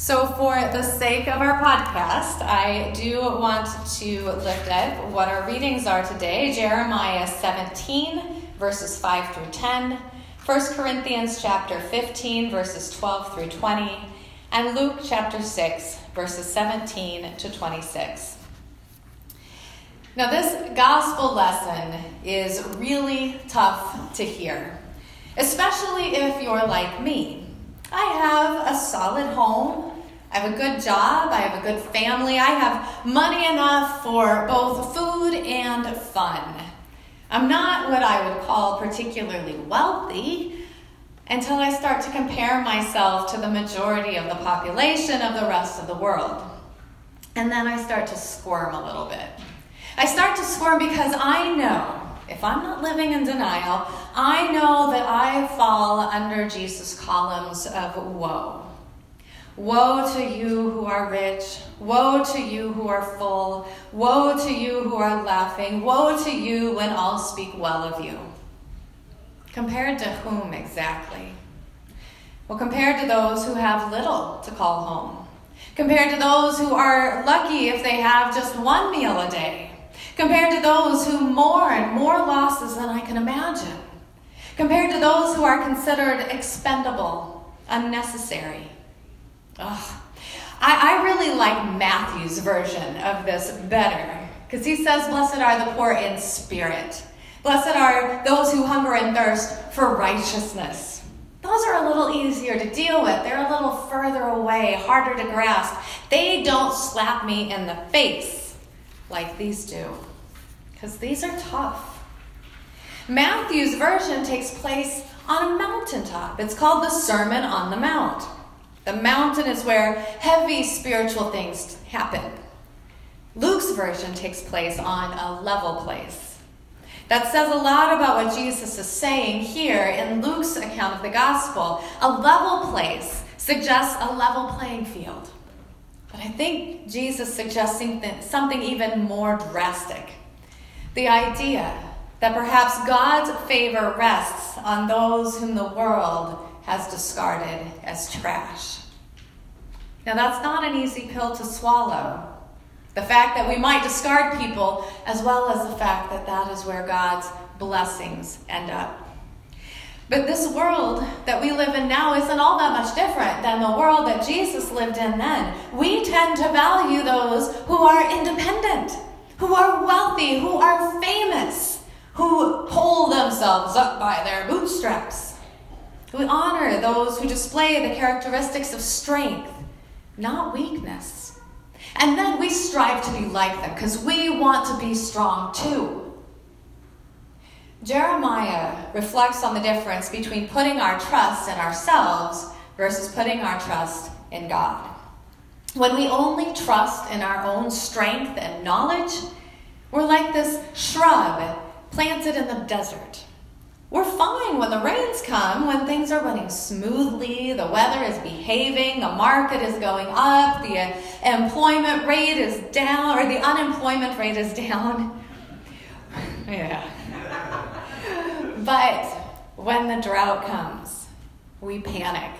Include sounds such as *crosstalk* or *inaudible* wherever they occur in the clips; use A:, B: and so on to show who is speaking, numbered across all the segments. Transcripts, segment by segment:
A: So, for the sake of our podcast, I do want to lift up what our readings are today Jeremiah 17, verses 5 through 10, 1 Corinthians chapter 15, verses 12 through 20, and Luke chapter 6, verses 17 to 26. Now, this gospel lesson is really tough to hear, especially if you're like me. I have a solid home. I have a good job. I have a good family. I have money enough for both food and fun. I'm not what I would call particularly wealthy until I start to compare myself to the majority of the population of the rest of the world. And then I start to squirm a little bit. I start to squirm because I know if I'm not living in denial, I know that I fall under Jesus' columns of woe. Woe to you who are rich. Woe to you who are full. Woe to you who are laughing. Woe to you when all speak well of you. Compared to whom exactly? Well, compared to those who have little to call home. Compared to those who are lucky if they have just one meal a day compared to those who mourn more losses than I can imagine, compared to those who are considered expendable, unnecessary. Ugh. I, I really like Matthew's version of this better because he says, Blessed are the poor in spirit. Blessed are those who hunger and thirst for righteousness. Those are a little easier to deal with. They're a little further away, harder to grasp. They don't slap me in the face like these do because these are tough. Matthew's version takes place on a mountaintop. It's called the Sermon on the Mount. The mountain is where heavy spiritual things happen. Luke's version takes place on a level place. That says a lot about what Jesus is saying here in Luke's account of the gospel. A level place suggests a level playing field. But I think Jesus suggests something even more drastic. The idea that perhaps God's favor rests on those whom the world has discarded as trash. Now, that's not an easy pill to swallow. The fact that we might discard people, as well as the fact that that is where God's blessings end up. But this world that we live in now isn't all that much different than the world that Jesus lived in then. We tend to value those who are independent who are wealthy, who are famous, who pull themselves up by their bootstraps. We honor those who display the characteristics of strength, not weakness. And then we strive to be like them because we want to be strong too. Jeremiah reflects on the difference between putting our trust in ourselves versus putting our trust in God. When we only trust in our own strength and knowledge, we're like this shrub planted in the desert. We're fine when the rains come, when things are running smoothly, the weather is behaving, the market is going up, the employment rate is down, or the unemployment rate is down. *laughs* yeah. But when the drought comes, we panic.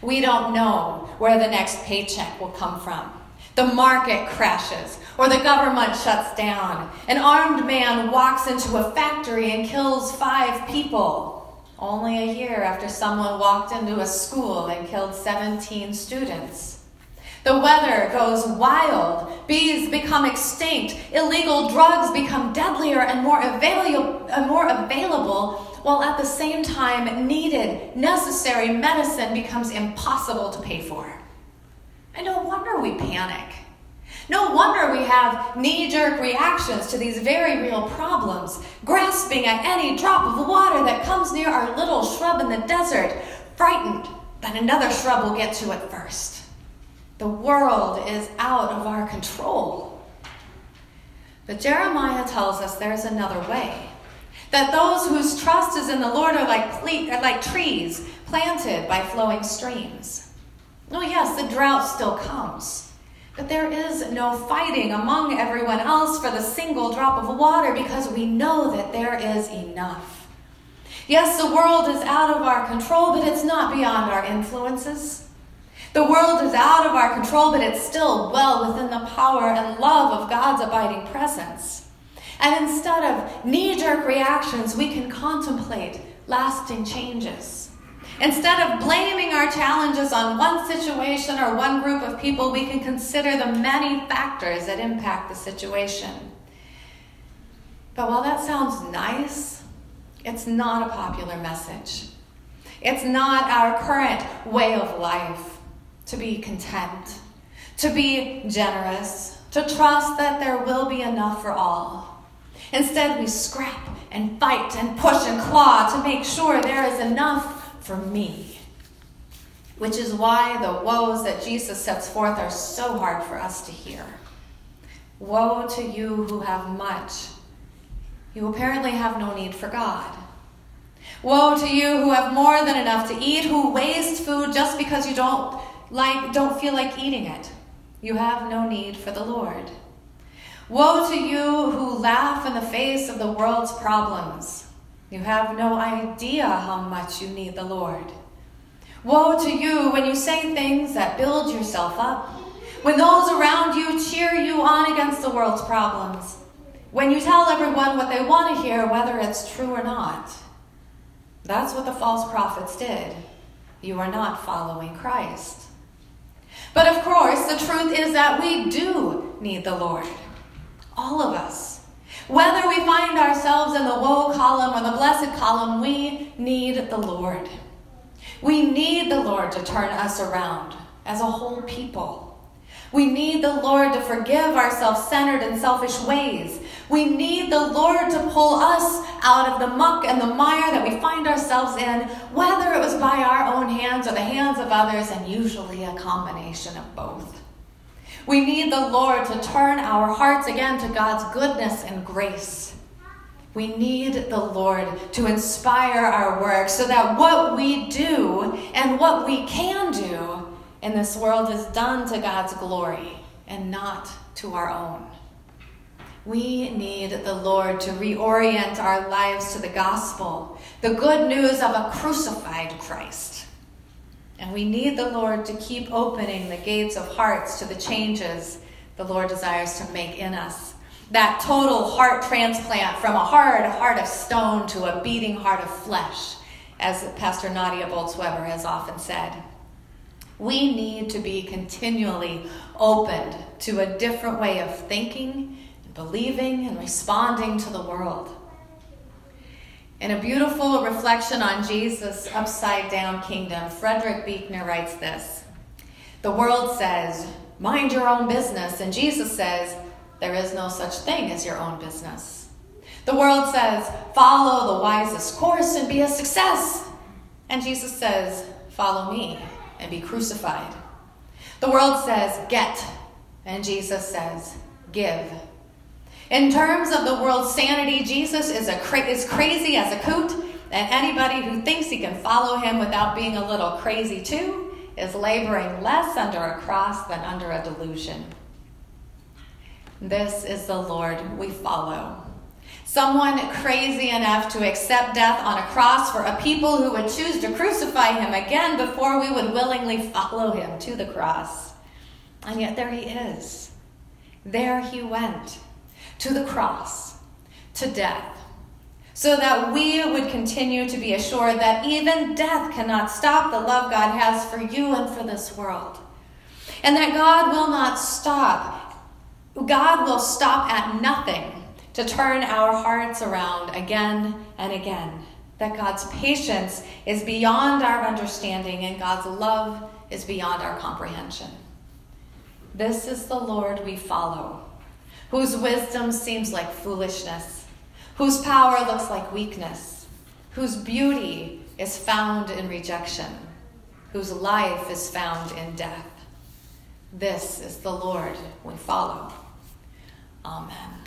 A: We don't know where the next paycheck will come from. The market crashes, or the government shuts down. An armed man walks into a factory and kills five people, only a year after someone walked into a school and killed 17 students. The weather goes wild. Bees become extinct. Illegal drugs become deadlier and more, available, uh, more available, while at the same time, needed, necessary medicine becomes impossible to pay for. And no wonder we panic. No wonder we have knee jerk reactions to these very real problems, grasping at any drop of water that comes near our little shrub in the desert, frightened that another shrub will get to it first. The world is out of our control. But Jeremiah tells us there's another way. That those whose trust is in the Lord are like, ple- are like trees planted by flowing streams. Oh, yes, the drought still comes. But there is no fighting among everyone else for the single drop of water because we know that there is enough. Yes, the world is out of our control, but it's not beyond our influences. The world is out of our control, but it's still well within the power and love of God's abiding presence. And instead of knee jerk reactions, we can contemplate lasting changes. Instead of blaming our challenges on one situation or one group of people, we can consider the many factors that impact the situation. But while that sounds nice, it's not a popular message. It's not our current way of life to be content, to be generous, to trust that there will be enough for all. Instead, we scrap and fight and push and claw to make sure there is enough for me. Which is why the woes that Jesus sets forth are so hard for us to hear. Woe to you who have much. You apparently have no need for God. Woe to you who have more than enough to eat, who waste food just because you don't like don't feel like eating it. You have no need for the Lord. Woe to you who laugh in the face of the world's problems. You have no idea how much you need the Lord. Woe to you when you say things that build yourself up, when those around you cheer you on against the world's problems, when you tell everyone what they want to hear, whether it's true or not. That's what the false prophets did. You are not following Christ. But of course, the truth is that we do need the Lord. All of us. Whether we find ourselves in the woe column or the blessed column, we need the Lord. We need the Lord to turn us around as a whole people. We need the Lord to forgive our self centered and selfish ways. We need the Lord to pull us out of the muck and the mire that we find ourselves in, whether it was by our own hands or the hands of others, and usually a combination of both. We need the Lord to turn our hearts again to God's goodness and grace. We need the Lord to inspire our work so that what we do and what we can do in this world is done to God's glory and not to our own. We need the Lord to reorient our lives to the gospel, the good news of a crucified Christ. And we need the Lord to keep opening the gates of hearts to the changes the Lord desires to make in us. That total heart transplant from a hard heart of stone to a beating heart of flesh, as Pastor Nadia Bolz-Weber has often said. We need to be continually opened to a different way of thinking believing and responding to the world. In a beautiful reflection on Jesus' upside down kingdom, Frederick Buechner writes this The world says, mind your own business, and Jesus says, there is no such thing as your own business. The world says, follow the wisest course and be a success. And Jesus says, follow me and be crucified. The world says, get. And Jesus says, give. In terms of the world's sanity, Jesus is cra- is crazy as a coot, and anybody who thinks he can follow him without being a little crazy too is laboring less under a cross than under a delusion. This is the Lord we follow. Someone crazy enough to accept death on a cross for a people who would choose to crucify him again before we would willingly follow him to the cross. And yet there he is. There he went to the cross, to death, so that we would continue to be assured that even death cannot stop the love God has for you and for this world. And that God will not stop. God will stop at nothing to turn our hearts around again and again. That God's patience is beyond our understanding and God's love is beyond our comprehension. This is the Lord we follow whose wisdom seems like foolishness, whose power looks like weakness, whose beauty is found in rejection, whose life is found in death. This is the Lord we follow. Amen.